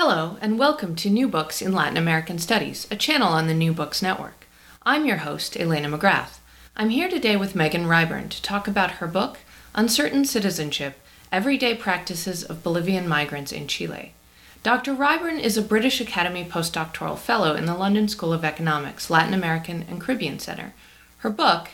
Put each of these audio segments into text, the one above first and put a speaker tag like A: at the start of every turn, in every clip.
A: Hello, and welcome to New Books in Latin American Studies, a channel on the New Books Network. I'm your host, Elena McGrath. I'm here today with Megan Ryburn to talk about her book, Uncertain Citizenship Everyday Practices of Bolivian Migrants in Chile. Dr. Ryburn is a British Academy postdoctoral fellow in the London School of Economics, Latin American and Caribbean Center. Her book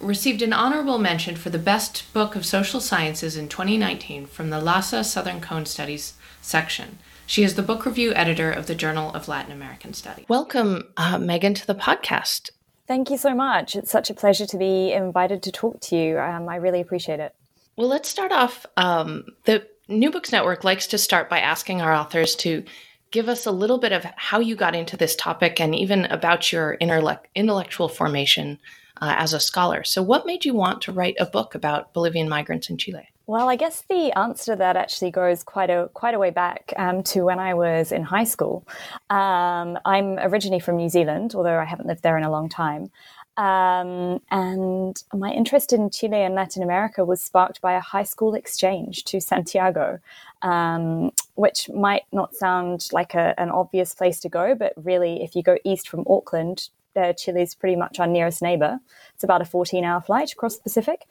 A: received an honorable mention for the Best Book of Social Sciences in 2019 from the LASA Southern Cone Studies section. She is the book review editor of the Journal of Latin American Studies. Welcome, uh, Megan, to the podcast.
B: Thank you so much. It's such a pleasure to be invited to talk to you. Um, I really appreciate it.
A: Well, let's start off. Um, the New Books Network likes to start by asking our authors to give us a little bit of how you got into this topic and even about your intellectual formation uh, as a scholar. So, what made you want to write a book about Bolivian migrants in Chile?
B: Well, I guess the answer to that actually goes quite a quite a way back um, to when I was in high school. Um, I'm originally from New Zealand, although I haven't lived there in a long time. Um, and my interest in Chile and Latin America was sparked by a high school exchange to Santiago, um, which might not sound like a, an obvious place to go, but really, if you go east from Auckland uh, Chile is pretty much our nearest neighbor. It's about a 14 hour flight across the Pacific.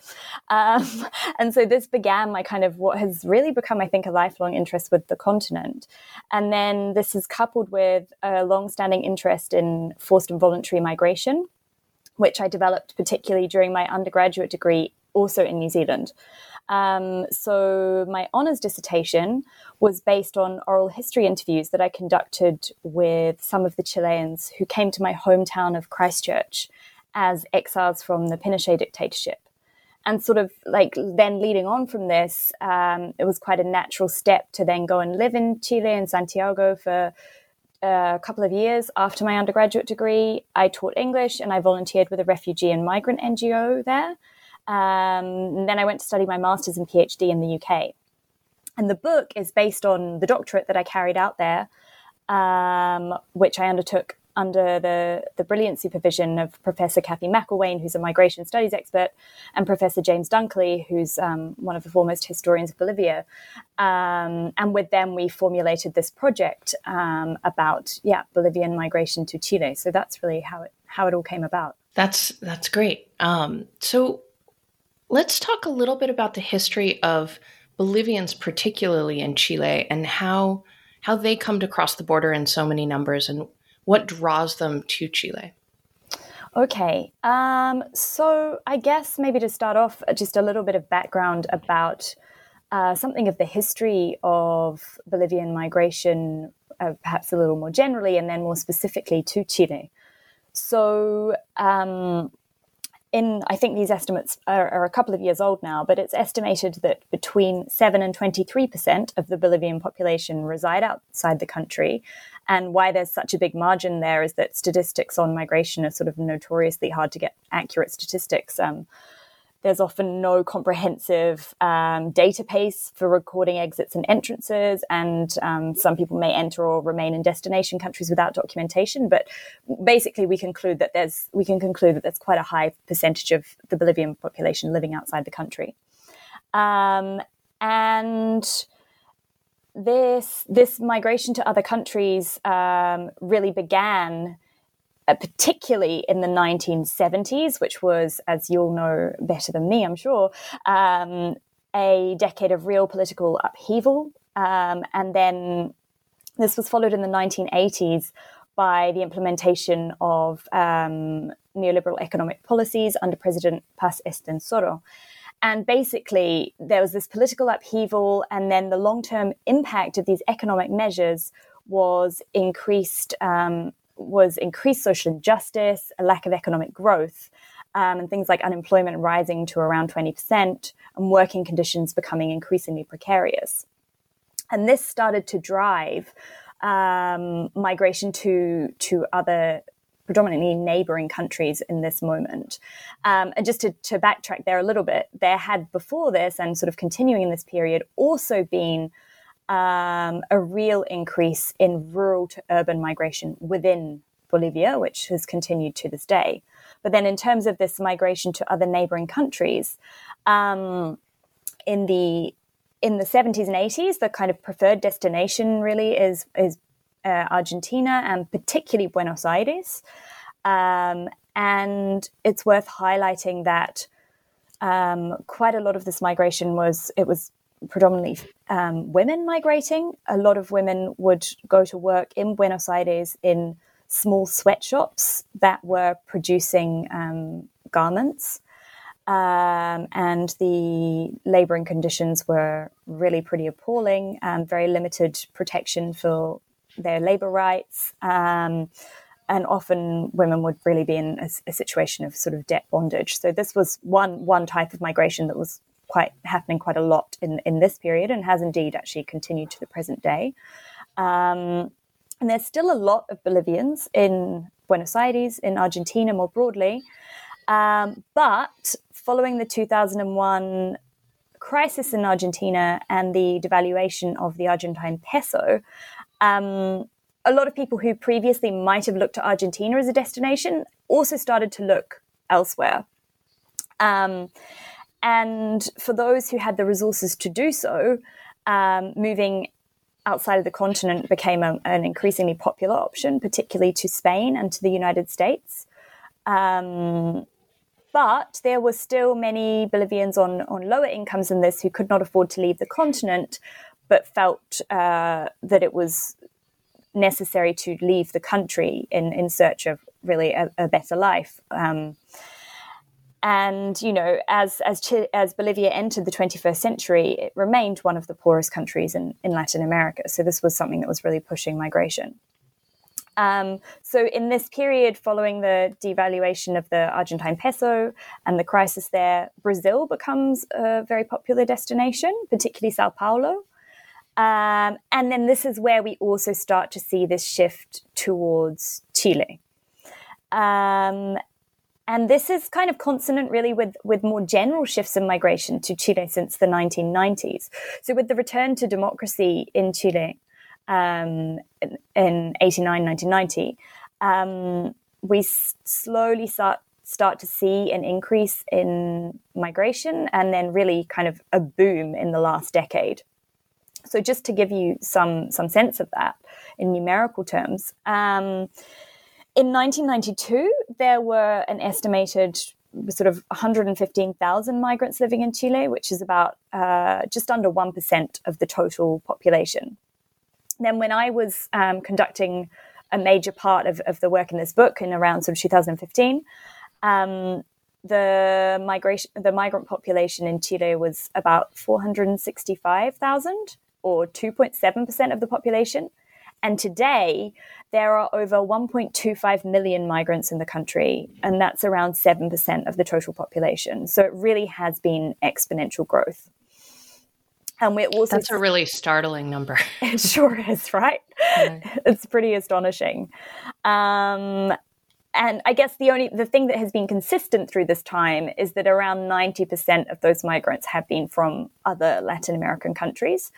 B: Um, and so this began my kind of what has really become, I think, a lifelong interest with the continent. And then this is coupled with a long standing interest in forced and voluntary migration, which I developed particularly during my undergraduate degree also in New Zealand. Um, so my honors dissertation was based on oral history interviews that I conducted with some of the Chileans who came to my hometown of Christchurch as exiles from the Pinochet dictatorship. And sort of like then leading on from this, um, it was quite a natural step to then go and live in Chile and Santiago for uh, a couple of years after my undergraduate degree. I taught English and I volunteered with a refugee and migrant NGO there. Um, then I went to study my master's and PhD in the UK. And the book is based on the doctorate that I carried out there, um, which I undertook under the, the brilliant supervision of Professor Cathy McIlwaine, who's a migration studies expert, and Professor James Dunkerley, who's um, one of the foremost historians of Bolivia. Um, and with them, we formulated this project um, about yeah Bolivian migration to Chile. So that's really how it how it all came about.
A: That's that's great. Um, so Let's talk a little bit about the history of Bolivians, particularly in Chile, and how how they come to cross the border in so many numbers, and what draws them to Chile.
B: Okay, um, so I guess maybe to start off, just a little bit of background about uh, something of the history of Bolivian migration, uh, perhaps a little more generally, and then more specifically to Chile. So, um, in I think these estimates are, are, a couple of years old now, but it's estimated that between 7 and 23% of the Bolivian population reside outside the country. And why there's such a big margin there is that statistics on migration are sort of notoriously hard to get accurate statistics. Um, there's often no comprehensive um, database for recording exits and entrances, and um, some people may enter or remain in destination countries without documentation. But basically, we conclude that there's we can conclude that there's quite a high percentage of the Bolivian population living outside the country, um, and this this migration to other countries um, really began uh, particularly in the 1970s, which was, as you'll know better than me, I'm sure, um, a decade of real political upheaval Um, and then this was followed in the 1980s by the implementation of um, neoliberal economic policies under President Paz Estenssoro. And basically, there was this political upheaval, and then the long term impact of these economic measures was increased um, was increased social injustice, a lack of economic growth, um, and things like unemployment rising to around 20%, and working conditions becoming increasingly precarious. And this started to drive um, migration to to other predominantly neighboring countries in this moment. Um, and just to, to, backtrack there a little bit, there had before this and sort of continuing in this period also been um, a real increase in rural to urban migration within Bolivia, which has continued to this day. But then, in terms of this migration to other neighboring countries, um, in the in the 70s and 80s, the kind of preferred destination really is is uh, Argentina and particularly Buenos Aires. Um, and it's worth highlighting that um, quite a lot of this migration was it was predominantly um, women migrating. A lot of women would go to work in Buenos Aires in small sweatshops that were producing um, garments. Um, and the labouring conditions were really pretty appalling, um, very limited protection for their labour rights. Um, and often women would really be in a, a, situation of sort of debt bondage. So this was one one type of migration that was quite happening quite a lot in in this period, and has indeed actually continued to the present day. Um, and there's still a lot of Bolivians in Buenos Aires, in Argentina more broadly. Um, but following the 2001 crisis in Argentina and the devaluation of the Argentine peso, um, a lot of people who previously might have looked to Argentina as a destination also started to look elsewhere. Um, and for those who had the resources to do so, um, moving outside of the continent became a, an increasingly popular option, particularly to Spain and to the United States. Um, but there were still many Bolivians on, on lower incomes than this who could not afford to leave the continent, but felt uh, that it was necessary to leave the country in, in search of really a, a better life. Um, and you know, as as as Bolivia entered the 21st century, it remained one of the poorest countries in, in Latin America. So this was something that was really pushing migration. Um, so in this period following the devaluation of the Argentine peso and the crisis there, Brazil becomes a very popular destination, particularly Sao Paulo. Um, and then this is where we also start to see this shift towards Chile. Um, and this is kind of consonant really with, with more general shifts in migration to Chile since the 1990s. So, with the return to democracy in Chile um, in, in 89, 1990, um, we s- slowly start, start to see an increase in migration and then really kind of a boom in the last decade. So, just to give you some, some sense of that in numerical terms, um, in 1992, there were an estimated sort of 115,000 migrants living in Chile, which is about uh, just under 1% of the total population. Then, when I was um, conducting a major part of, of, the work in this book in around sort of 2015, um, the migration, the migrant population in Chile was about 465,000, or 2.7% of the population. And today, there are over 1.25 million migrants in the country, and that's around 7% of the total population. So it really has been exponential growth.
A: And we're also That's a really startling number.
B: it sure is, right? Yeah. It's pretty astonishing. Um, and I guess the only the thing that has been consistent through this time is that around 90% of those migrants have been from other Latin American countries.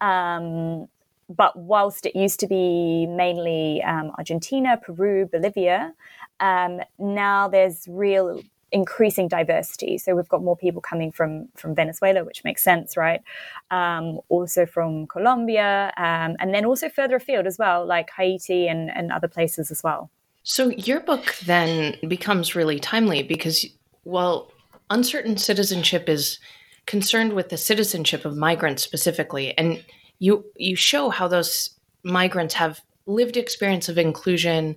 B: Um, but whilst it used to be mainly um, Argentina, Peru, Bolivia, um, now there's real increasing diversity. So we've got more people coming from from Venezuela, which makes sense, right? Um, also from Colombia, um, and then also further afield as well, like Haiti and, and other places as well.
A: So your book then becomes really timely because, well, uncertain citizenship is concerned with the citizenship of migrants specifically, and you you show how those migrants have lived experience of inclusion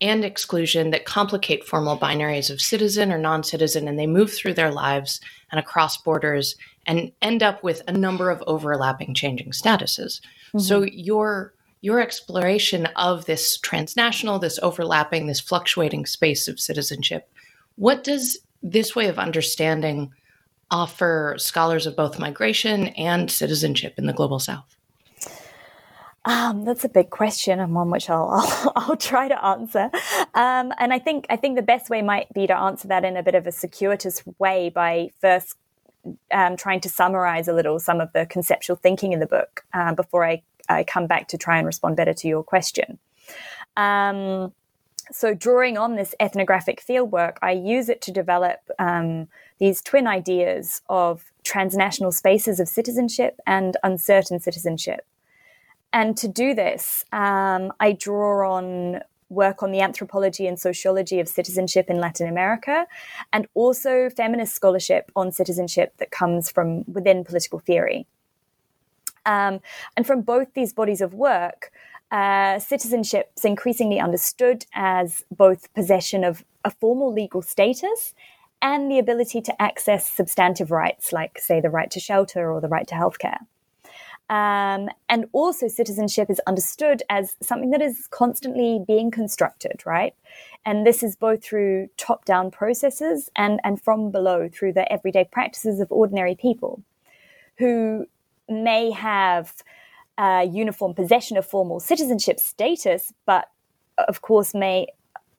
A: and exclusion that complicate formal binaries of citizen or non-citizen and they move through their lives and across borders and end up with a number of overlapping changing statuses. Mm-hmm. So your your exploration of this transnational, this overlapping, this fluctuating space of citizenship, what does this way of understanding offer scholars of both migration and citizenship in the global south?
B: Um, that's a big question and one which I'll, I'll, I'll try to answer. Um, and I think I think the best way might be to answer that in a bit of a circuitous way by first um, trying to summarize a little some of the conceptual thinking in the book uh, before I, I come back to try and respond better to your question. Um, so, drawing on this ethnographic fieldwork, I use it to develop um, these twin ideas of transnational spaces of citizenship and uncertain citizenship. And to do this, um, I draw on work on the anthropology and sociology of citizenship in Latin America, and also feminist scholarship on citizenship that comes from within political theory. Um, and from both these bodies of work, uh, citizenship is increasingly understood as both possession of a formal legal status and the ability to access substantive rights, like, say, the right to shelter or the right to healthcare. Um, and also, citizenship is understood as something that is constantly being constructed, right? And this is both through top down processes and, and from below through the everyday practices of ordinary people who may have uh, uniform possession of formal citizenship status, but of course may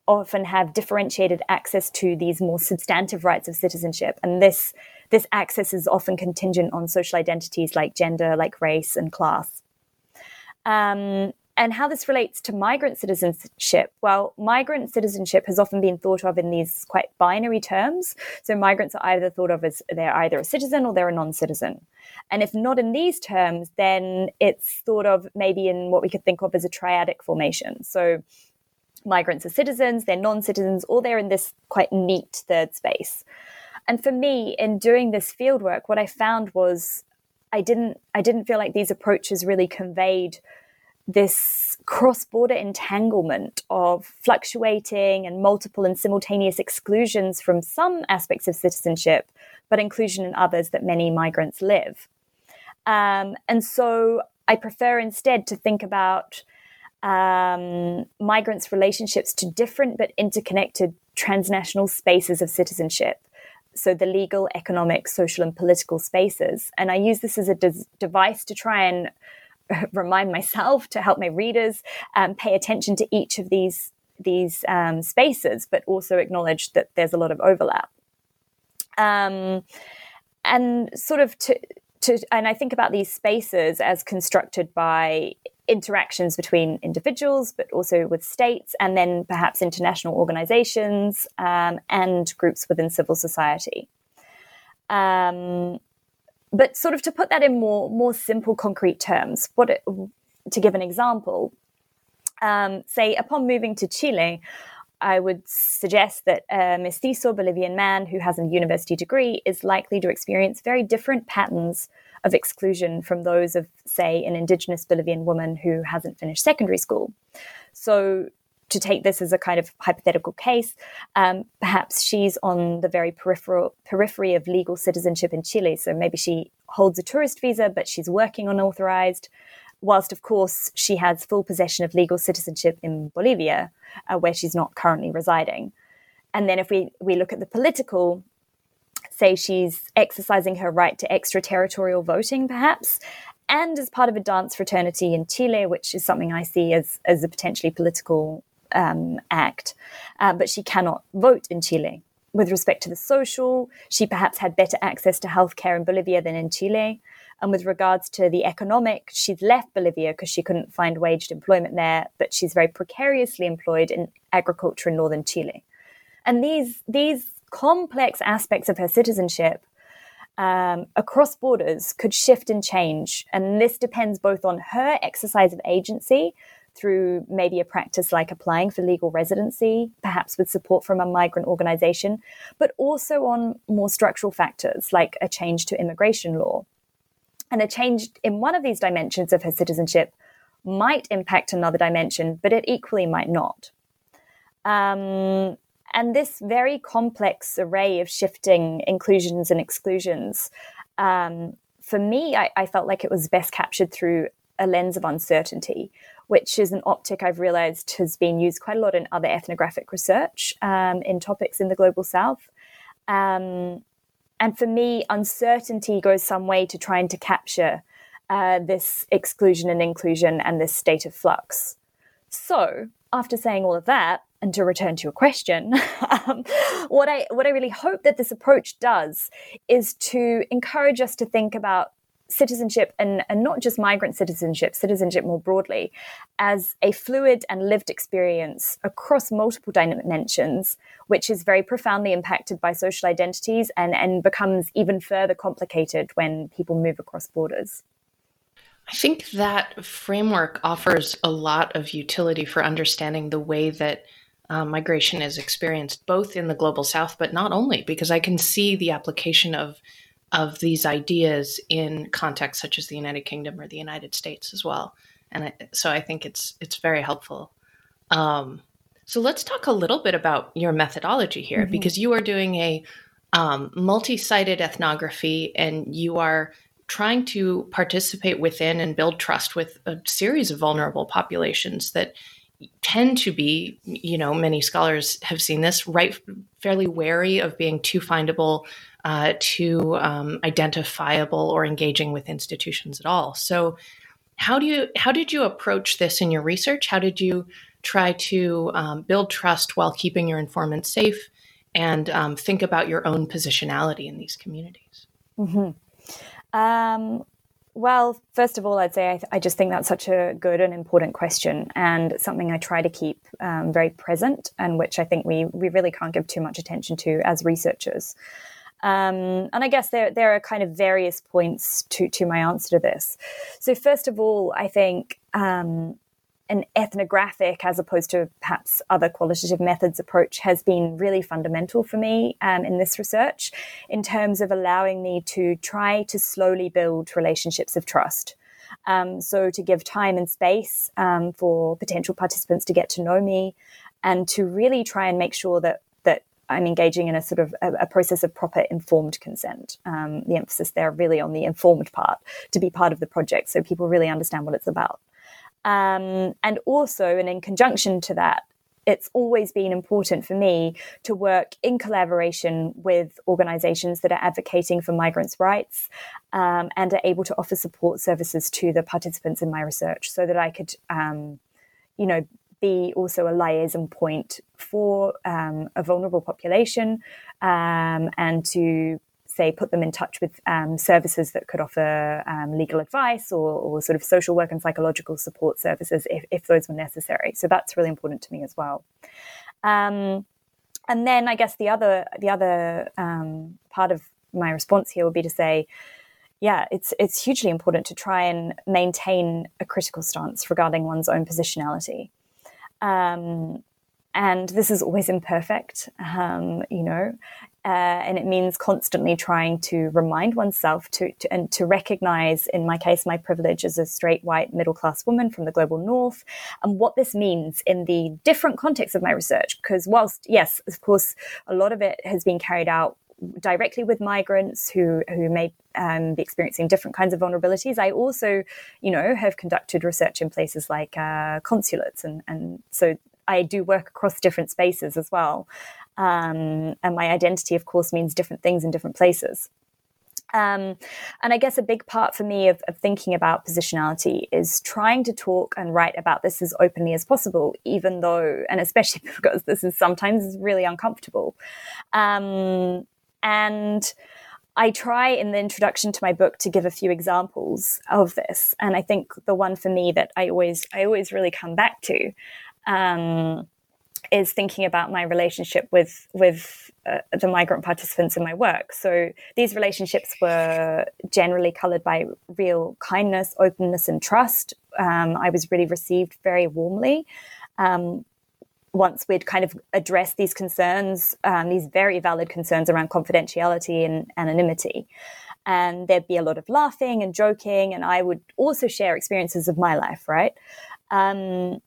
B: often have differentiated access to these more substantive rights of citizenship. And this this access is often contingent on social identities like gender, like race, and class. Um, and how this relates to migrant citizenship? Well, migrant citizenship has often been thought of in these quite binary terms. So migrants are either thought of as they're either a citizen or they're a non citizen. And if not in these terms, then it's thought of maybe in what we could think of as a triadic formation. So migrants are citizens, they're non citizens, or they're in this quite neat third space. And for me, in doing this field work, what I found was I didn't I didn't feel like these approaches really conveyed this cross-border entanglement of fluctuating and multiple and simultaneous exclusions from some aspects of citizenship, but inclusion in others that many migrants live. Um, and so I prefer instead to think about um, migrants' relationships to different but interconnected transnational spaces of citizenship so the legal, economic, social, and political spaces. And I use this as a de- device to try and remind myself to help my readers um, pay attention to each of these these um, spaces, but also acknowledge that there's a lot of overlap. Um, and sort of to to, and I think about these spaces as constructed by interactions between individuals, but also with states, and then perhaps international organizations um, and groups within civil society. Um, but sort of to put that in more more simple, concrete terms, what it, to give an example, um, say upon moving to Chile, I would suggest that a mestizo Bolivian man who has a university degree is likely to experience very different patterns of exclusion from those of, say, an indigenous Bolivian woman who hasn't finished secondary school. So, to take this as a kind of hypothetical case, um, perhaps she's on the very peripheral periphery of legal citizenship in Chile. So maybe she holds a tourist visa, but she's working unauthorized. Whilst, of course, she has full possession of legal citizenship in Bolivia, uh, where she's not currently residing. And then, if we, we look at the political say she's exercising her right to extraterritorial voting, perhaps, and as part of a dance fraternity in Chile, which is something I see as, as a potentially political um, act. Uh, but she cannot vote in Chile. With respect to the social, she perhaps had better access to healthcare in Bolivia than in Chile. And with regards to the economic, she's left Bolivia because she couldn't find waged employment there, but she's very precariously employed in agriculture in northern Chile. And these, these complex aspects of her citizenship um, across borders could shift and change. And this depends both on her exercise of agency through maybe a practice like applying for legal residency, perhaps with support from a migrant organization, but also on more structural factors like a change to immigration law. And a change in one of these dimensions of her citizenship might impact another dimension, but it equally might not. Um, and this very complex array of shifting inclusions and exclusions, um, for me, I, I, felt like it was best captured through a lens of uncertainty, which is an optic I've realized has been used quite a lot in other ethnographic research um, in topics in the global south. Um, and for me, uncertainty goes some way to trying to capture uh, this exclusion and inclusion and this state of flux. So, after saying all of that, and to return to your question, um, what I what I really hope that this approach does is to encourage us to think about citizenship and, and not just migrant citizenship, citizenship more broadly, as a fluid and lived experience across multiple dimensions, which is very profoundly impacted by social identities and, and becomes even further complicated when people move across borders.
A: I think that framework offers a lot of utility for understanding the way that uh, migration is experienced, both in the global south, but not only, because I can see the application of of these ideas in contexts such as the United Kingdom or the United States as well. And I, so I think it's it's very helpful. Um, so let's talk a little bit about your methodology here, mm-hmm. because you are doing a um, multi-sited ethnography, and you are trying to participate within and build trust with a series of vulnerable populations that tend to be, you know, many scholars have seen this, right, fairly wary of being too findable, uh, too um, identifiable, or engaging with institutions at all. So, how do you how did you approach this in your research? How did you try to um, build trust while keeping your informants safe, and um, think about your own positionality in these communities?
B: Mm-hmm. Um, well, first of all, I'd say I, th- I, just think that's such a good and important question, and something I try to keep um, very present, and which I think we we really can't give too much attention to as researchers. Um, and I guess there there are kind of various points to to my answer to this. So first of all, I think um, an ethnographic as opposed to perhaps other qualitative methods approach has been really fundamental for me um, in this research in terms of allowing me to try to slowly build relationships of trust. Um, so, to give time and space um, for potential participants to get to know me and to really try and make sure that, that I'm engaging in a sort of a, a process of proper informed consent. Um, the emphasis there really on the informed part to be part of the project so people really understand what it's about. Um, and also, and in conjunction to that, it's always been important for me to work in collaboration with organizations that are advocating for migrants' rights um, and are able to offer support services to the participants in my research so that I could, um, you know, be also a liaison point for um, a vulnerable population um, and to say, put them in touch with um, services that could offer um, legal advice or, or, sort of social work and psychological support services if, if, those were necessary. So that's really important to me as well. Um, and then I guess the other the other um, part of my response here would be to say, yeah, it's it's hugely important to try and maintain a critical stance regarding one's own positionality. Um, and this is always imperfect, um, you know, uh, and it means constantly trying to remind oneself to, to, and to recognize, in my case, my privilege as a straight white middle class woman from the global north, and what this means in the different context of my research. Because whilst yes, of course, a lot of it has been carried out directly with migrants who who may um, be experiencing different kinds of vulnerabilities. I also, you know, have conducted research in places like uh, consulates, and and so I do work across different spaces as well. Um, and my identity, of course, means different things in different places. Um, and I guess a big part for me of, of, thinking about positionality is trying to talk and write about this as openly as possible, even though, and especially because this is sometimes really uncomfortable. Um, and I try in the introduction to my book to give a few examples of this, and I think the one for me that I always I always really come back to um, is thinking about my relationship with with uh, the migrant participants in my work. So these relationships were generally colored by real kindness, openness, and trust. Um, I was really received very warmly. Um, once we'd kind of addressed these concerns, um, these very valid concerns around confidentiality and anonymity. and there'd be a lot of laughing and joking, and I would also share experiences of my life, right? Um,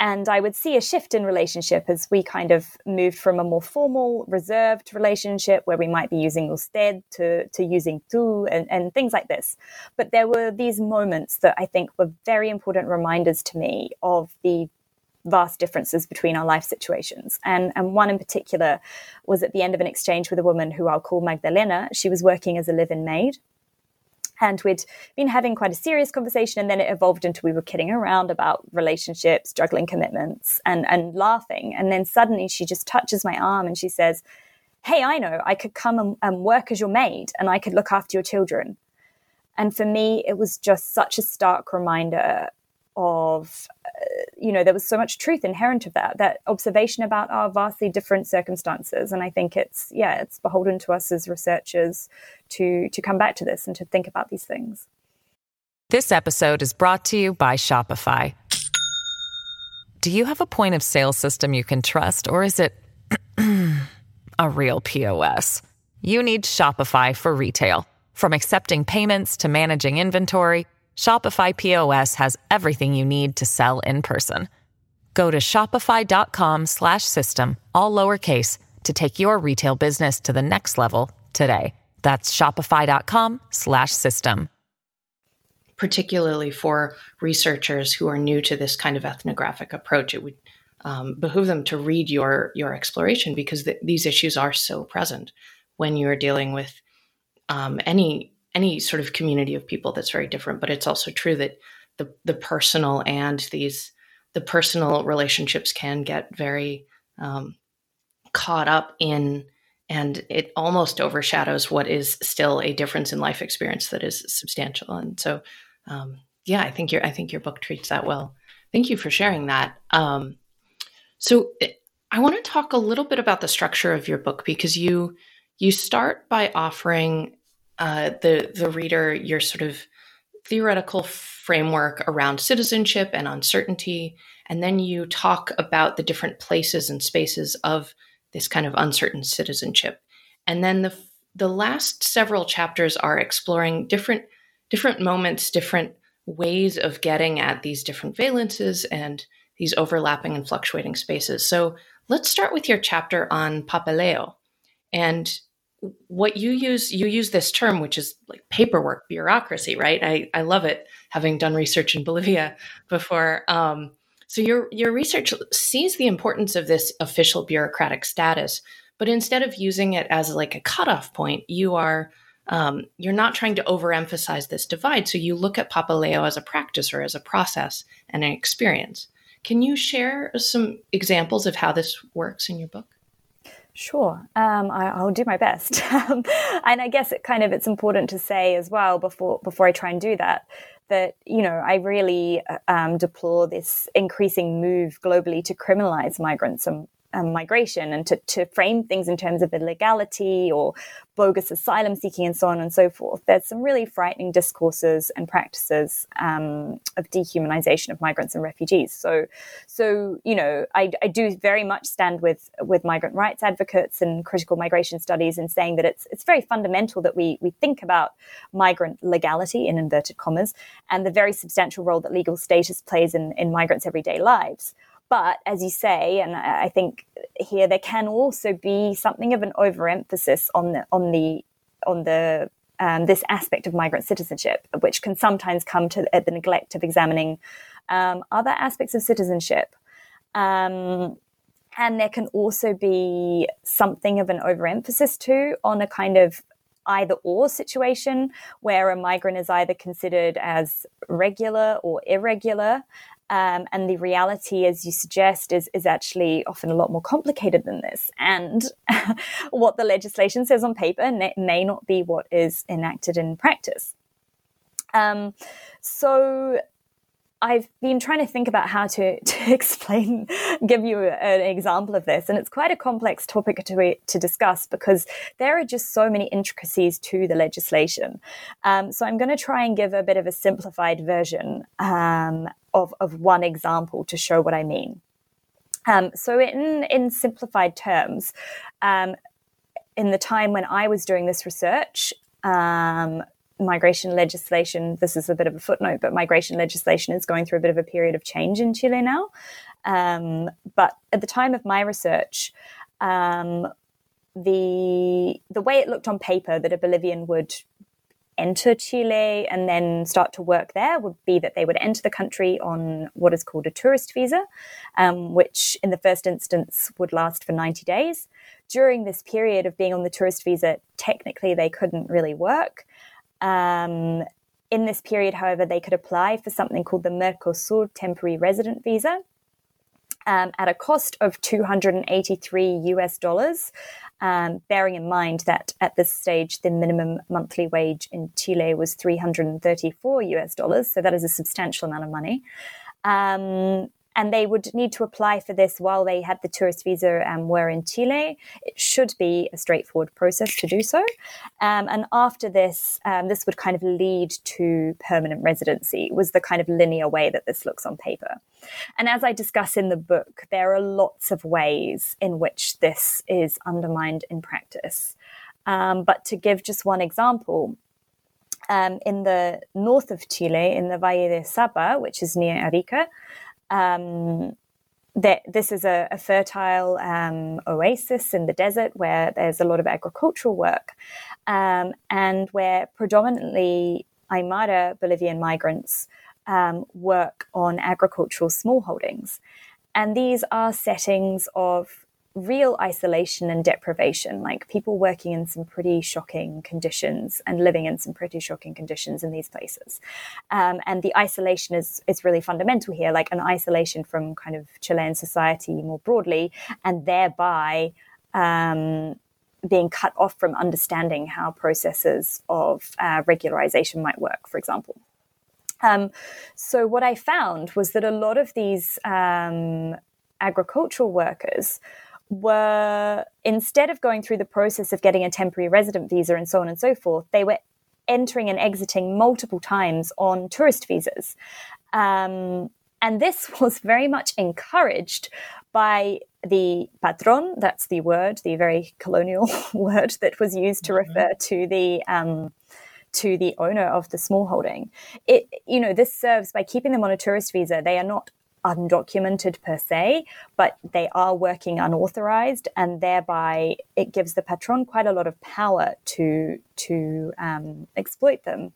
B: and I would see a shift in relationship as we kind of moved from a more formal, reserved relationship where we might be using usted to, to using tú and, and things like this. But there were these moments that I think were very important reminders to me of the vast differences between our life situations. And, and one in particular was at the end of an exchange with a woman who I'll call Magdalena. She was working as a live in maid and we'd been having quite a serious conversation and then it evolved into we were kidding around about relationships juggling commitments and and laughing. And then suddenly she just touches my arm and she says hey i know i could come and, and work as your maid and i could look after your children. And for me it was just such a stark reminder of uh, you know there was so much truth inherent of that that observation about our vastly different circumstances. And i think it's yeah it's beholden to us as researchers to to come back to this and to think about these things.
C: This episode is brought to you by shopify. Do you have a point of sale system you can trust or is it a real pos you need shopify for retail. From accepting payments to managing inventory Shopify POS has everything you need to sell in person. Go to shopify.com/system all lowercase to take your retail business to the next level today. That's shopify.com/system.
A: Particularly for researchers who are new to this kind of ethnographic approach, it would um, behoove them to read your your exploration because th- these issues are so present when you are dealing with um, any any sort of community of people that's very different. But it's also true that the the personal and these the personal relationships can get very um, caught up in and it almost overshadows what is still a difference in life experience that is substantial and so um, yeah i think your i think your book treats that well thank you for sharing that um, so eh, i want to talk a little bit about the structure of your book because you you start by offering uh, the the reader your sort of theoretical framework around citizenship and uncertainty, and then you talk about the different places and spaces of this kind of uncertain citizenship, and then the the last several chapters are exploring different different moments, different ways of getting at these different valences and these overlapping and fluctuating spaces. So let's start with your chapter on Papeleo. And what you use you use this term which is like paperwork bureaucracy right? I, I love it having done research in bolivia before. Um, so your your research sees the importance of this official bureaucratic status but instead of using it as like a cutoff point you are um, you're not trying to overemphasize this divide. So you look at papeleo as a practice or as a process and an experience. Can you share some examples of how this works in your book
B: Sure, um, I, will do my best, um, and I guess it kind of it's important to say as well before before I try and do that that you know I really um, deplore this increasing move globally to criminalize migrants and um, migration and to, to frame things in terms of illegality or bogus asylum seeking and so on and so forth. There's some really frightening discourses and practices um, of dehumanization of migrants and refugees. So, so you know, I, I, do very much stand with with migrant rights advocates and critical migration studies in saying that it's it's very fundamental that we we think about migrant legality in inverted commas and the very substantial role that legal status plays in in migrants' everyday lives. But as you say, and I think here there can also be something of an overemphasis on the on the on the um, this aspect of migrant citizenship, which can sometimes come to at the neglect of examining um, other aspects of citizenship. Um, and there can also be something of an overemphasis too on a kind of either or situation where a migrant is either considered as regular or irregular um, and the reality, as you suggest, is, is actually often a lot more complicated than this. And what the legislation says on paper may not be what is enacted in practice. Um, so I've been trying to think about how to, to explain, give you an example of this. And it's quite a complex topic to, to discuss because there are just so many intricacies to the legislation. Um, so I'm going to try and give a bit of a simplified version um, of, of one example to show what I mean. Um, so, in, in simplified terms, um, in the time when I was doing this research, um, migration legislation, this is a bit of a footnote, but migration legislation is going through a bit of a period of change in Chile now. Um, but at the time of my research, um, the the way it looked on paper that a Bolivian would enter Chile and then start to work there would be that they would enter the country on what is called a tourist visa, um, which in the first instance would last for 90 days. During this period of being on the tourist visa, technically they couldn't really work. Um, in this period, however, they could apply for something called the Mercosur temporary resident visa. Um, at a cost of 283 US dollars, um, bearing in mind that at this stage the minimum monthly wage in Chile was 334 US dollars, so that is a substantial amount of money. Um, and they would need to apply for this while they had the tourist visa and um, were in Chile. It should be a straightforward process to do so. Um, and after this, um, this would kind of lead to permanent residency, was the kind of linear way that this looks on paper. And as I discuss in the book, there are lots of ways in which this is undermined in practice. Um, but to give just one example, um, in the north of Chile, in the Valle de Azapa, which is near Arica, um, that this is a, a fertile um, oasis in the desert where there's a lot of agricultural work um, and where predominantly Aymara Bolivian migrants um, work on agricultural smallholdings. And these are settings of real isolation and deprivation, like people working in some pretty shocking conditions and living in some pretty shocking conditions in these places. Um, and the isolation is, is really fundamental here, like an isolation from kind of Chilean society more broadly, and thereby um, being cut off from understanding how processes of uh, regularization might work, for example. Um, so, what I found was that a lot of these um, agricultural workers were instead of going through the process of getting a temporary resident visa and so on and so forth, they were entering and exiting multiple times on tourist visas. Um, and this was very much encouraged by the patron, that's the word, the very colonial word that was used to mm-hmm. refer to the um, to the owner of the small holding. It, you know, this serves by keeping them on a tourist visa. They are not undocumented per se, but they are working unauthorized, and thereby it gives the patron quite a lot of power to to um, exploit them,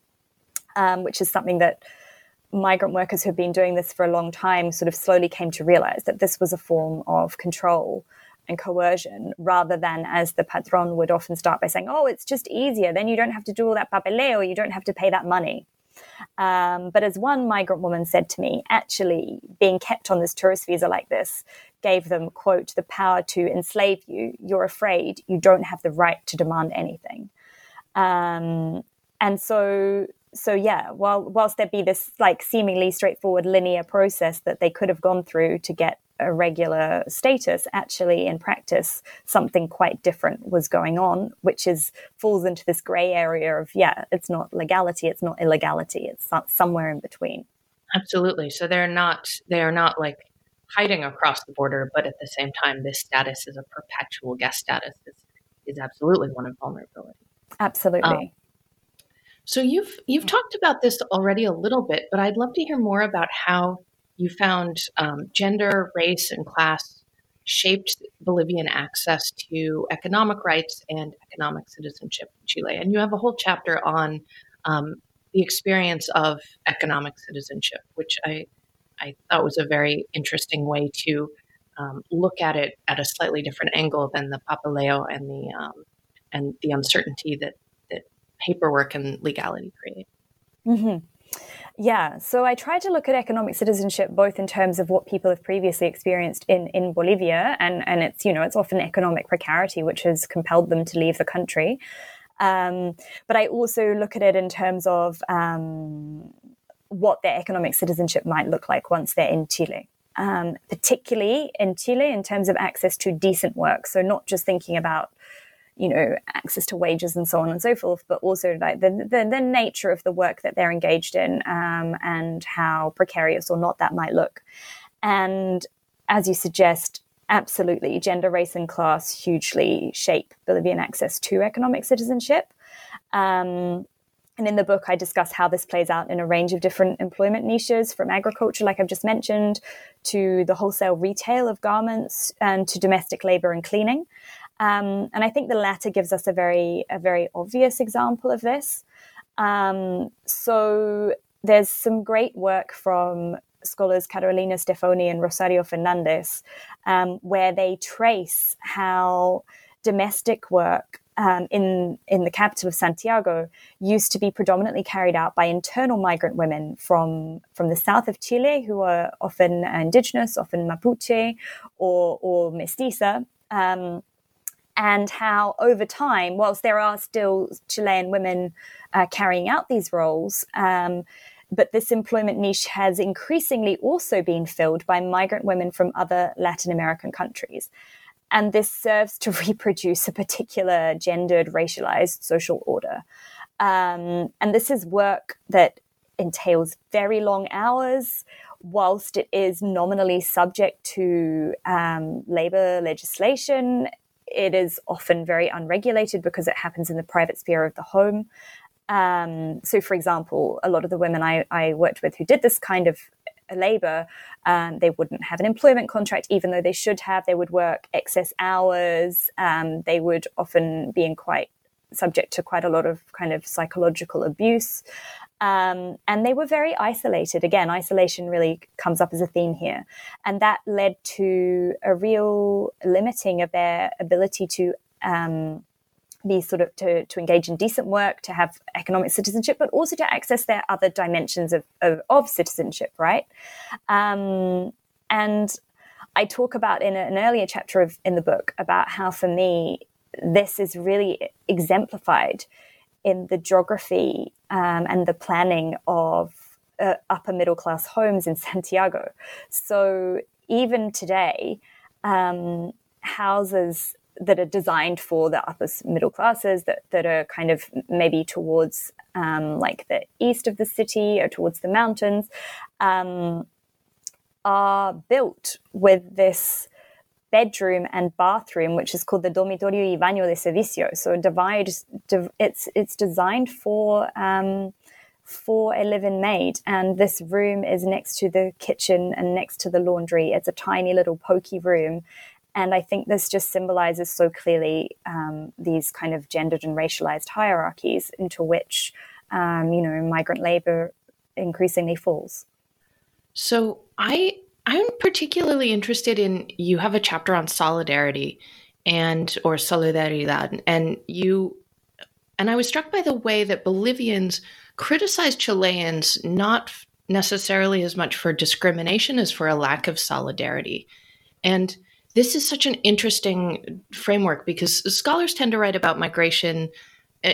B: um, which is something that migrant workers who've been doing this for a long time sort of slowly came to realize that this was a form of control and coercion rather than as the patron would often start by saying, oh, it's just easier. Then you don't have to do all that papeleo. You don't have to pay that money. Um, but as one migrant woman said to me, actually being kept on this tourist visa like this gave them, quote, the power to enslave you. You're afraid you don't have the right to demand anything. Um, and so so yeah, while whilst there be this like seemingly straightforward linear process that they could have gone through to get a regular status, actually in practice, something quite different was going on, which is falls into this gray area of yeah, it's not legality, it's not illegality, it's somewhere in between.
A: Absolutely. So they're not they are not like hiding across the border, but at the same time, this status is a perpetual guest status is, is absolutely one of vulnerability.
B: Absolutely. Um,
A: so you've you've talked about this already a little bit, but I'd love to hear more about how you found um, gender, race, and class shaped Bolivian access to economic rights and economic citizenship in Chile. And you have a whole chapter on um, the experience of economic citizenship, which I I thought was a very interesting way to um, look at it at a slightly different angle than the papeleo and the um, and the uncertainty that that paperwork and legality create.
B: Mm-hmm. Yeah, so I try to look at economic citizenship both in terms of what people have previously experienced in, in Bolivia, and, and it's, you know, it's often economic precarity which has compelled them to leave the country. Um, but I also look at it in terms of um, what their economic citizenship might look like once they're in Chile. Um, particularly in Chile, in terms of access to decent work. So, not just thinking about you know, access to wages and so on and so forth, but also like the, the, the nature of the work that they're engaged in um, and how precarious or not that might look. And as you suggest, absolutely, gender, race, and class hugely shape Bolivian access to economic citizenship. Um, and in the book, I discuss how this plays out in a range of different employment niches, from agriculture, like I've just mentioned, to the wholesale retail of garments, and to domestic labor and cleaning. Um, and I think the latter gives us a very a very obvious example of this. Um, so there's some great work from scholars Carolina Stefoni and Rosario Fernandez, um, where they trace how domestic work um, in in the capital of Santiago used to be predominantly carried out by internal migrant women from from the south of Chile, who are often indigenous, often Mapuche or or mestiza. Um, and how over time, whilst there are still Chilean women uh, carrying out these roles, um, but this employment niche has increasingly also been filled by migrant women from other Latin American countries. And this serves to reproduce a particular gendered, racialized social order. Um, and this is work that entails very long hours, whilst it is nominally subject to um, labor legislation. It is often very unregulated because it happens in the private sphere of the home. Um, so, for example, a lot of the women I, I, worked with who did this kind of labor, um, they wouldn't have an employment contract, even though they should have. They would work excess hours. Um, they would often be in quite subject to quite a lot of kind of psychological abuse. Um, and they were very isolated. Again, isolation really comes up as a theme here. And that led to a real limiting of their ability to um, be sort of to, to engage in decent work, to have economic citizenship, but also to access their other dimensions of, of, of citizenship, right? Um, and I talk about in an earlier chapter of in the book about how for me this is really exemplified in the geography um, and the planning of uh, upper middle class homes in Santiago. So even today, um, houses that are designed for the upper middle classes that, that are kind of maybe towards um, like the east of the city or towards the mountains um, are built with this bedroom and bathroom, which is called the dormitorio y baño de servicio. So divide, it's it's designed for um, for a live-in maid, and this room is next to the kitchen and next to the laundry. It's a tiny little pokey room, and I think this just symbolizes so clearly um, these kind of gendered and racialized hierarchies into which, um, you know, migrant labor increasingly falls.
A: So I I'm particularly interested in you have a chapter on solidarity and or solidaridad and you and I was struck by the way that Bolivians criticize Chileans not necessarily as much for discrimination as for a lack of solidarity. And this is such an interesting framework because scholars tend to write about migration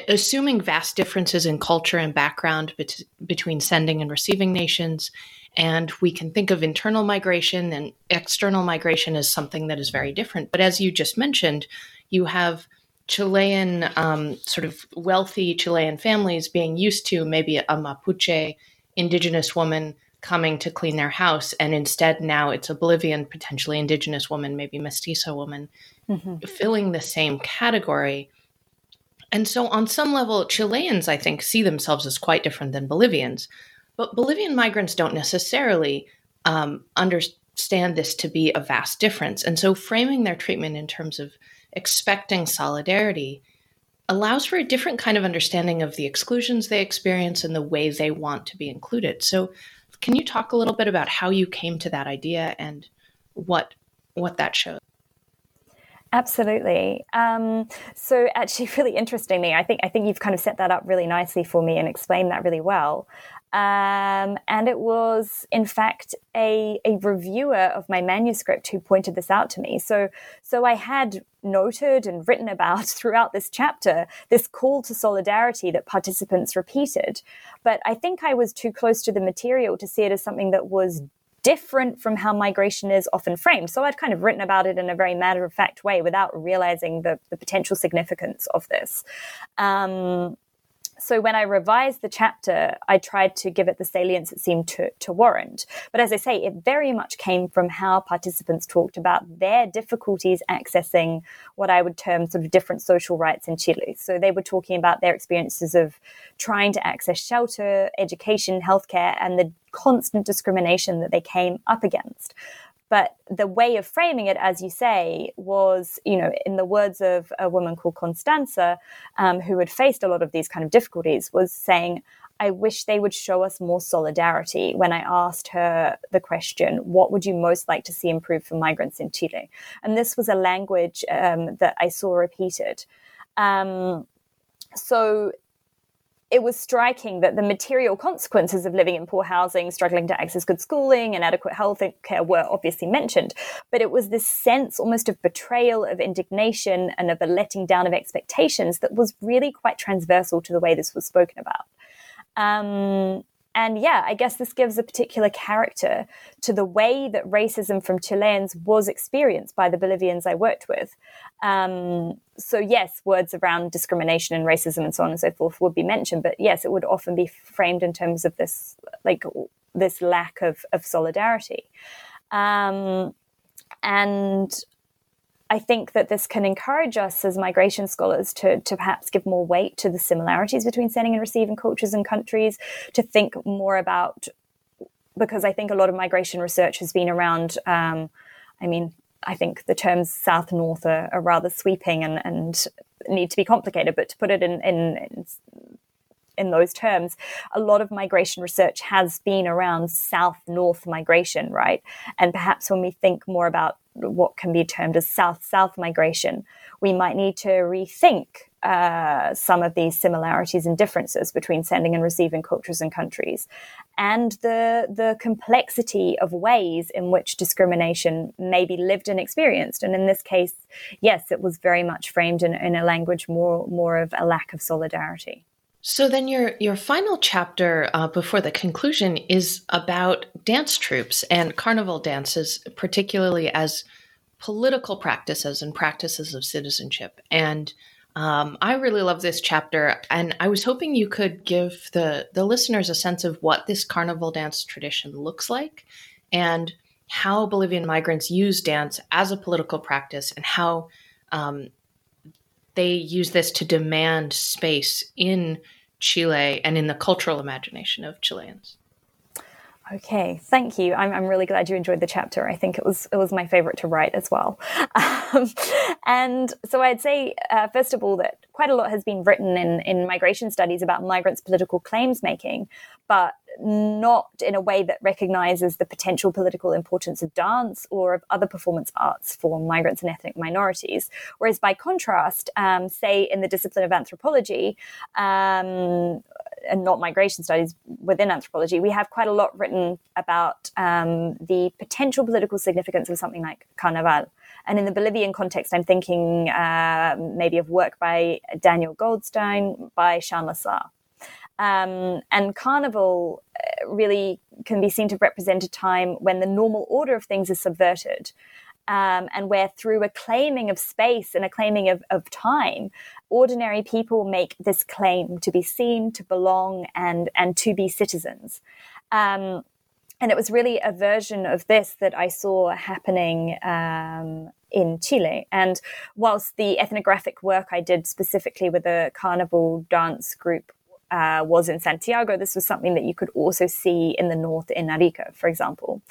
A: assuming vast differences in culture and background bet- between sending and receiving nations. And we can think of internal migration and external migration as something that is very different. But as you just mentioned, you have Chilean, um, sort of wealthy Chilean families being used to maybe a Mapuche indigenous woman coming to clean their house and instead now it's a bolivian potentially indigenous woman maybe mestizo woman mm-hmm. filling the same category and so on some level chileans i think see themselves as quite different than bolivians but bolivian migrants don't necessarily um, understand this to be a vast difference and so framing their treatment in terms of expecting solidarity allows for a different kind of understanding of the exclusions they experience and the way they want to be included so can you talk a little bit about how you came to that idea and what what that shows?
B: Absolutely. Um, so, actually, really interestingly, I think I think you've kind of set that up really nicely for me and explained that really well. Um, and it was, in fact, a, a reviewer of my manuscript who pointed this out to me. So, so I had noted and written about throughout this chapter this call to solidarity that participants repeated. But I think I was too close to the material to see it as something that was different from how migration is often framed. So I'd kind of written about it in a very matter of fact way without realizing the, the potential significance of this. Um, so when I revised the chapter, I tried to give it the salience it seemed to, to warrant. But as I say, it very much came from how participants talked about their difficulties accessing what I would term sort of different social rights in Chile. So they were talking about their experiences of trying to access shelter, education, healthcare, and the constant discrimination that they came up against. But the way of framing it, as you say, was, you know, in the words of a woman called Constanza, um, who had faced a lot of these kind of difficulties, was saying, I wish they would show us more solidarity when I asked her the question, what would you most like to see improved for migrants in Chile? And this was a language um, that I saw repeated. Um, so it was striking that the material consequences of living in poor housing, struggling to access good schooling, and adequate health care were obviously mentioned. But it was this sense almost of betrayal, of indignation, and of a letting down of expectations that was really quite transversal to the way this was spoken about. Um, and yeah, I guess this gives a particular character to the way that racism from Chileans was experienced by the Bolivians I worked with. Um, so, yes, words around discrimination and racism and so on and so forth would be mentioned, but yes, it would often be framed in terms of this, like, this lack of, of solidarity. Um, and I think that this can encourage us as migration scholars to, to perhaps give more weight to the similarities between sending and receiving cultures and countries, to think more about, because I think a lot of migration research has been around, um, I mean, I think the terms South North are, are rather sweeping and, and, need to be complicated, but to put it in, in, in in those terms, a lot of migration research has been around south north migration, right? And perhaps when we think more about what can be termed as south south migration, we might need to rethink uh, some of these similarities and differences between sending and receiving cultures and countries, and the the complexity of ways in which discrimination may be lived and experienced. And in this case, yes, it was very much framed in, in a language more more of a lack of solidarity.
A: So then your your final chapter uh, before the conclusion is about dance troupes and carnival dances, particularly as political practices and practices of citizenship. And um, I really love this chapter, and I was hoping you could give the the listeners a sense of what this carnival dance tradition looks like, and how Bolivian migrants use dance as a political practice, and how um, they use this to demand space in Chile and in the cultural imagination of Chileans.
B: Okay, thank you. I'm, I'm really glad you enjoyed the chapter. I think it was it was my favorite to write as well. Um, and so I'd say, uh, first of all, that quite a lot has been written in, in migration studies about migrants' political claims making, but not in a way that recognizes the potential political importance of dance or of other performance arts for migrants and ethnic minorities. Whereas, by contrast, um, say in the discipline of anthropology, um, and not migration studies within anthropology, we have quite a lot written about um, the potential political significance of something like Carnaval. And in the Bolivian context, I'm thinking uh, maybe of work by Daniel Goldstein, by Sian Lazar. Um, and Carnival uh, really can be seen to represent a time when the normal order of things is subverted. Um, and where through a claiming of space and a claiming of, of time, ordinary people make this claim to be seen, to belong, and, and to be citizens. Um, and it was really a version of this that I saw happening um, in Chile. And whilst the ethnographic work I did specifically with a carnival dance group uh, was in Santiago, this was something that you could also see in the north in Arica, for example.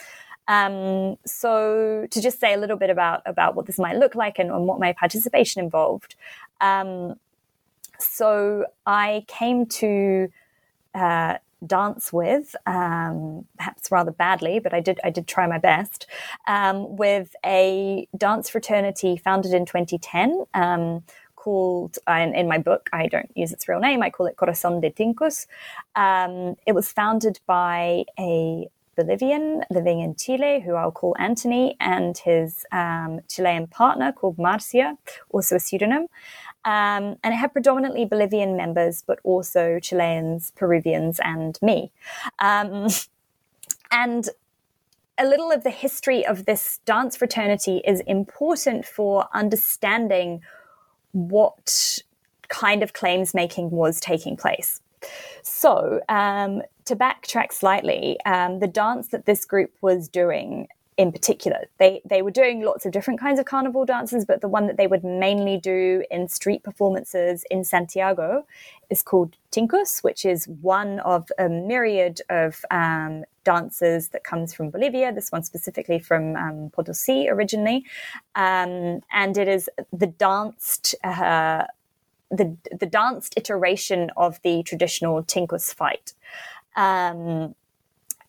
B: Um, so to just say a little bit about about what this might look like and, and what my participation involved. Um, so I came to uh, dance with, um, perhaps rather badly, but I did I did try my best um, with a dance fraternity founded in 2010 um, called, uh, in, in, my book, I don't use its real name, I call it Corazon de Tincus. Um, it was founded by a Bolivian living in Chile, who I'll call Anthony, and his um, Chilean partner called Marcia, also a pseudonym. Um, and it had predominantly Bolivian members, but also Chileans, Peruvians, and me. Um, and a little of the history of this dance fraternity is important for understanding what kind of claims making was taking place. So, um, to backtrack slightly, um, the dance that this group was doing in particular, they, they were doing lots of different kinds of carnival dances, but the one that they would mainly do in street performances in Santiago is called Tincus, which is one of a myriad of um, dances that comes from Bolivia. This one specifically from um, Potosi originally, um, and it is the danced uh, the the danced iteration of the traditional Tincus fight. Um,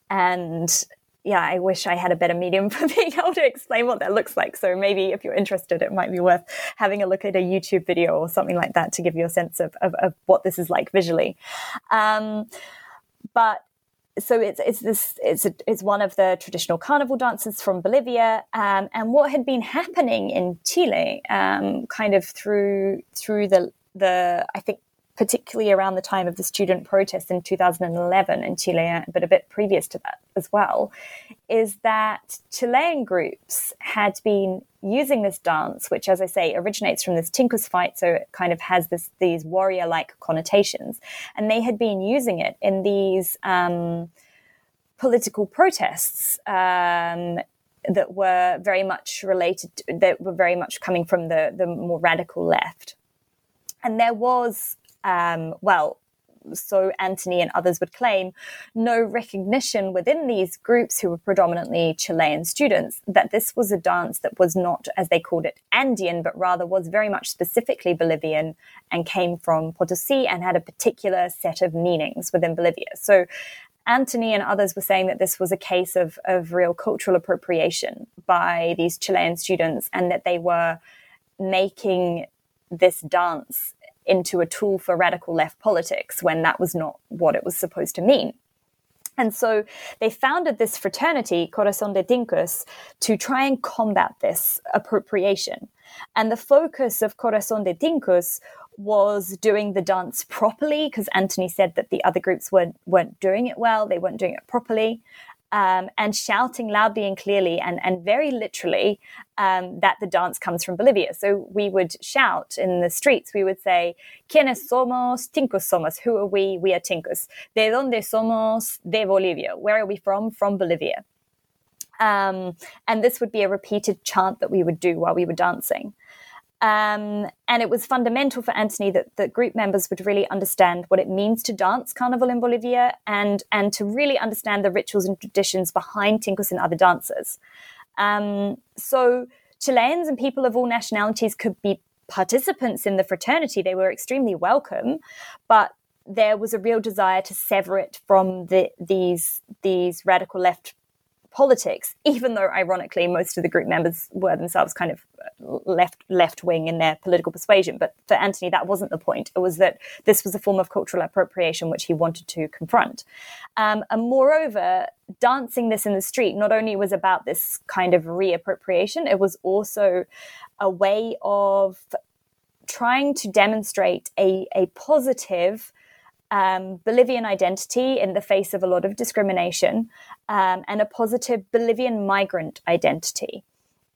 B: and yeah, I wish I had a better medium for being able to explain what that looks like. So maybe if you're interested, it might be worth having a look at a YouTube video or something like that to give you a sense of, of, of what this is like visually. Um, but so it's it's this it's a, it's one of the traditional carnival dances from Bolivia, um, and what had been happening in Chile, um, kind of through through the the I think particularly around the time of the student protest in 2011 in Chile, but a bit previous to that as well, is that Chilean groups had been using this dance, which, as I say, originates from this Tincus fight, so it kind of has this these warrior-like connotations, and they had been using it in these um, political protests. Um, that were very much related, to, that were very much coming from the, the more radical left. And there was, um, well, so Antony and others would claim, no recognition within these groups who were predominantly Chilean students that this was a dance that was not, as they called it, Andean, but rather was very much specifically Bolivian and came from Potosi and had a particular set of meanings within Bolivia. So Antony and others were saying that this was a case of, of real cultural appropriation by these Chilean students and that they were making this dance into a tool for radical left politics when that was not what it was supposed to mean. And so they founded this fraternity, Corazon de Tincus, to try and combat this appropriation. And the focus of Corazon de Tincus was doing the dance properly, because Anthony said that the other groups weren't, weren't doing it well, they weren't doing it properly um, and shouting loudly and clearly and, and very literally um, that the dance comes from Bolivia. So we would shout in the streets, we would say, ¿Quiénes somos? Tincus somos. Who are we? We are Tincus. ¿De dónde somos? De Bolivia. Where are we from? From Bolivia. Um, and this would be a repeated chant that we would do while we were dancing. Um, and it was fundamental for Antony that the group members would really understand what it means to dance Carnival in Bolivia and, and to really understand the rituals and traditions behind Tincus and other dances. Um, so Chileans and people of all nationalities could be participants in the fraternity. They were extremely welcome, but there was a real desire to sever it from the, these these radical left politics, even though ironically most of the group members were themselves kind of left left wing in their political persuasion. But for Anthony, that wasn't the point. It was that this was a form of cultural appropriation which he wanted to confront. Um, and moreover, dancing this in the street not only was about this kind of reappropriation, it was also a way of trying to demonstrate a, a positive um, Bolivian identity in the face of a lot of discrimination um, and a positive Bolivian migrant identity.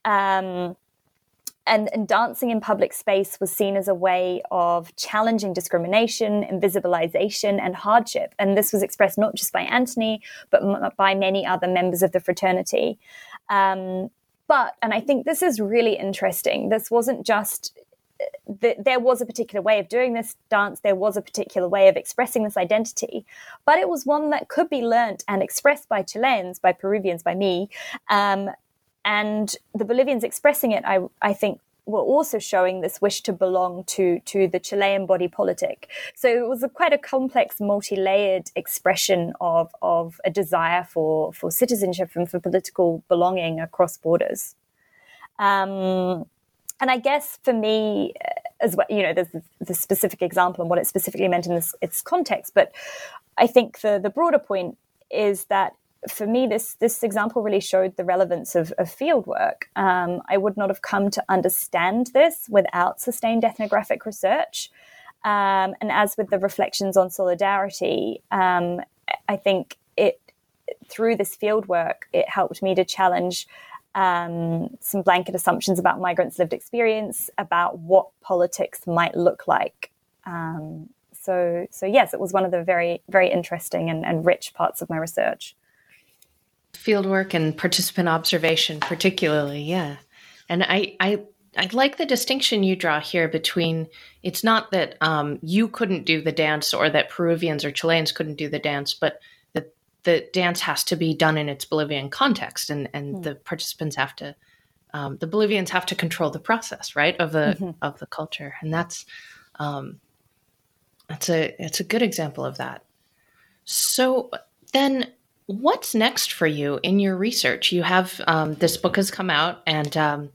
B: Um, and, and, dancing in public space was seen as a way of challenging discrimination, invisibilization, and hardship. And this was expressed not just by Anthony, but m- by many other members of the fraternity. Um, but, and I think this is really interesting, this wasn't just there was a particular way of doing this dance, there was a particular way of expressing this identity, but it was one that could be learnt and expressed by Chileans, by Peruvians, by me. Um, and the Bolivians expressing it, I, I think, were also showing this wish to belong to to the Chilean body politic. So it was a, quite a complex, multi-layered expression of of a desire for for citizenship and for political belonging across borders. Um, and I guess for me, uh, as well, you know, there's the specific example and what it specifically meant in this its context. But I think the the broader point is that for me, this this example really showed the relevance of, of field work. Um, I would not have come to understand this without sustained ethnographic research. Um, and as with the reflections on solidarity, um, I think it through this field work, it helped me to challenge um, some blanket assumptions about migrants' lived experience, about what politics might look like Um, so, so yes, it was one of the very, very interesting and, and rich parts of my research.
A: Fieldwork and participant observation, particularly, yeah. And I, I, I like the distinction you draw here between it's not that um, you couldn't do the dance or that Peruvians or Chileans couldn't do the dance, but the dance has to be done in its Bolivian context, and and mm. the participants have to, um, the Bolivians have to control the process, right, of the mm-hmm. of the culture, and that's um, that's a it's a good example of that. So then, what's next for you in your research? You have um, this book has come out, and um,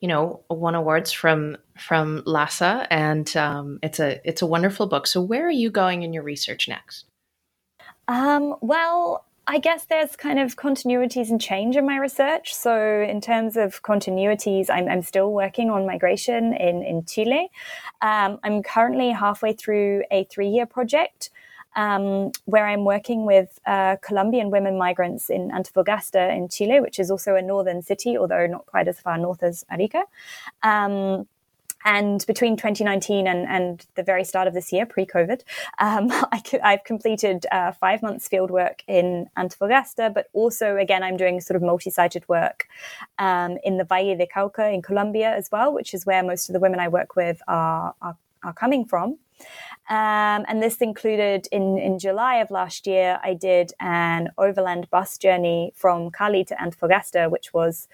A: you know won awards from from LASA, and um, it's a it's a wonderful book. So where are you going in your research next?
B: Um, well, I guess there's kind of continuities and change in my research. So, in terms of continuities, I'm, I'm still working on migration in, in Chile. Um, I'm currently halfway through a three year project um, where I'm working with uh, Colombian women migrants in Antofagasta in Chile, which is also a northern city, although not quite as far north as Arica. Um, and between 2019 and, and the very start of this year, pre COVID, um, I, have completed uh, five months fieldwork in Antofagasta, but also, again, I'm doing sort of multi sited work um, in the Valle del Cauca in Colombia as well, which is where most of the women I work with are, are, are coming from. Um, and this included in, in July of last year, I did an overland bus journey from Cali to Antofagasta, which was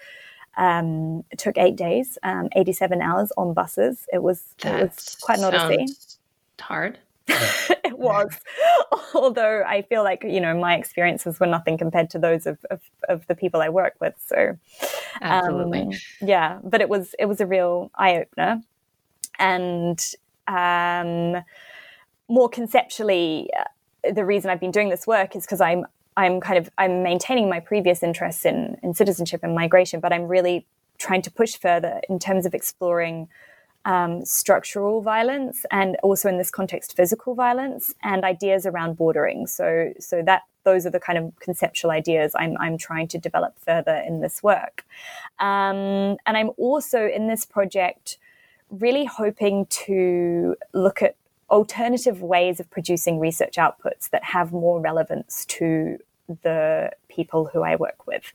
B: um, it took eight days, um, 87 hours on buses. It was, it was quite an odyssey.
A: Hard.
B: it was. Although I feel like, you know, my experiences were nothing compared to those of, of, of the people I work with. So,
A: Absolutely. Um,
B: yeah, but it was, it was a real eye opener. And um, more conceptually, uh, the reason I've been doing this work is because I'm I'm kind of I'm maintaining my previous interests in in citizenship and migration, but I'm really trying to push further in terms of exploring um, structural violence and also in this context physical violence and ideas around bordering. So so that those are the kind of conceptual ideas I'm I'm trying to develop further in this work, um, and I'm also in this project really hoping to look at alternative ways of producing research outputs that have more relevance to the people who I work with.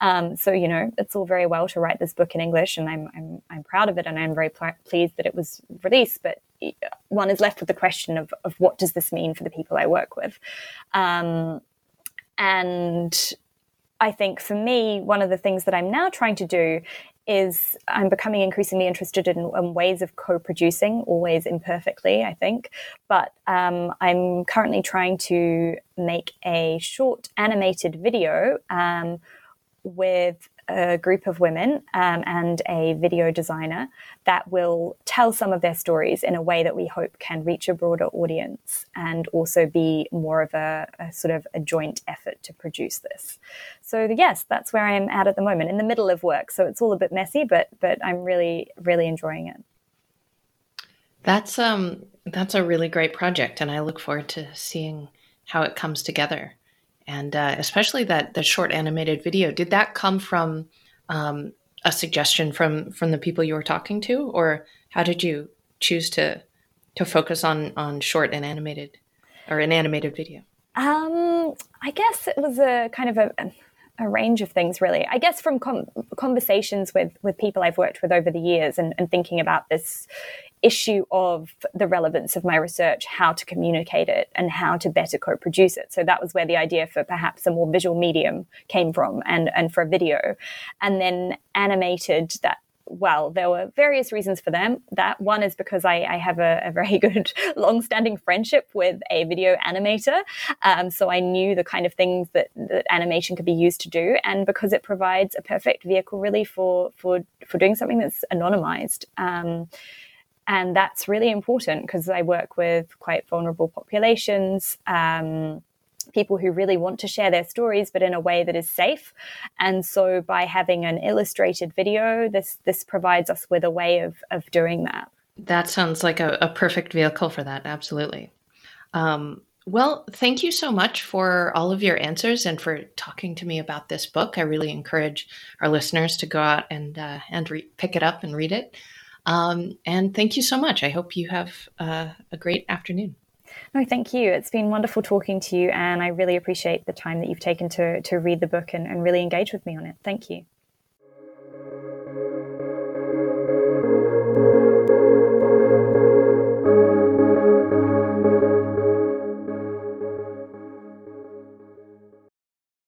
B: Um, so, you know, it's all very well to write this book in English, and I'm, I'm, I'm proud of it, and I'm very pl- pleased that it was released. But one is left with the question of, of what does this mean for the people I work with? Um, and I think for me, one of the things that I'm now trying to do is I'm becoming increasingly interested in, in ways of co-producing, always imperfectly, I think. But um, I'm currently trying to make a short animated video um, with a group of women um, and a video designer that will tell some of their stories in a way that we hope can reach a broader audience and also be more of a, a sort of a joint effort to produce this. So yes, that's where I'm at at the moment, in the middle of work. So it's all a bit messy, but but I'm really really enjoying it.
A: That's um that's a really great project, and I look forward to seeing how it comes together and uh, especially that that short animated video. Did that come from um, a suggestion from from the people you were talking to, or how did you choose to to focus on on short and animated or an animated video?
B: Um, I guess it was a kind of a a range of things really i guess from com- conversations with with people i've worked with over the years and, and thinking about this issue of the relevance of my research, how to communicate it, and how to better co produce it. So that was where the idea for perhaps a more visual medium came from and, and for a video. And then animated that well, there were various reasons for them. That one is because I, I have a, a, very good long-standing friendship with a video animator, um, so I knew the kind of things that, that animation could be used to do, and because it provides a perfect vehicle really for for for doing something that's anonymized. Um, and that's really important because I work with quite vulnerable populations. Um, people who really want to share their stories but in a way that is safe. And so by having an illustrated video this this provides us with a way of of doing that.
A: That sounds like a, a perfect vehicle for that. Absolutely. Um, well thank you so much for all of your answers and for talking to me about this book. I really encourage our listeners to go out and uh, and re- pick it up and read it. Um, and thank you so much. I hope you have uh, a great afternoon.
B: No, thank you. It's been wonderful talking to you, and I really appreciate the time that you've taken to, to read the book and, and really engage with me on it. Thank you.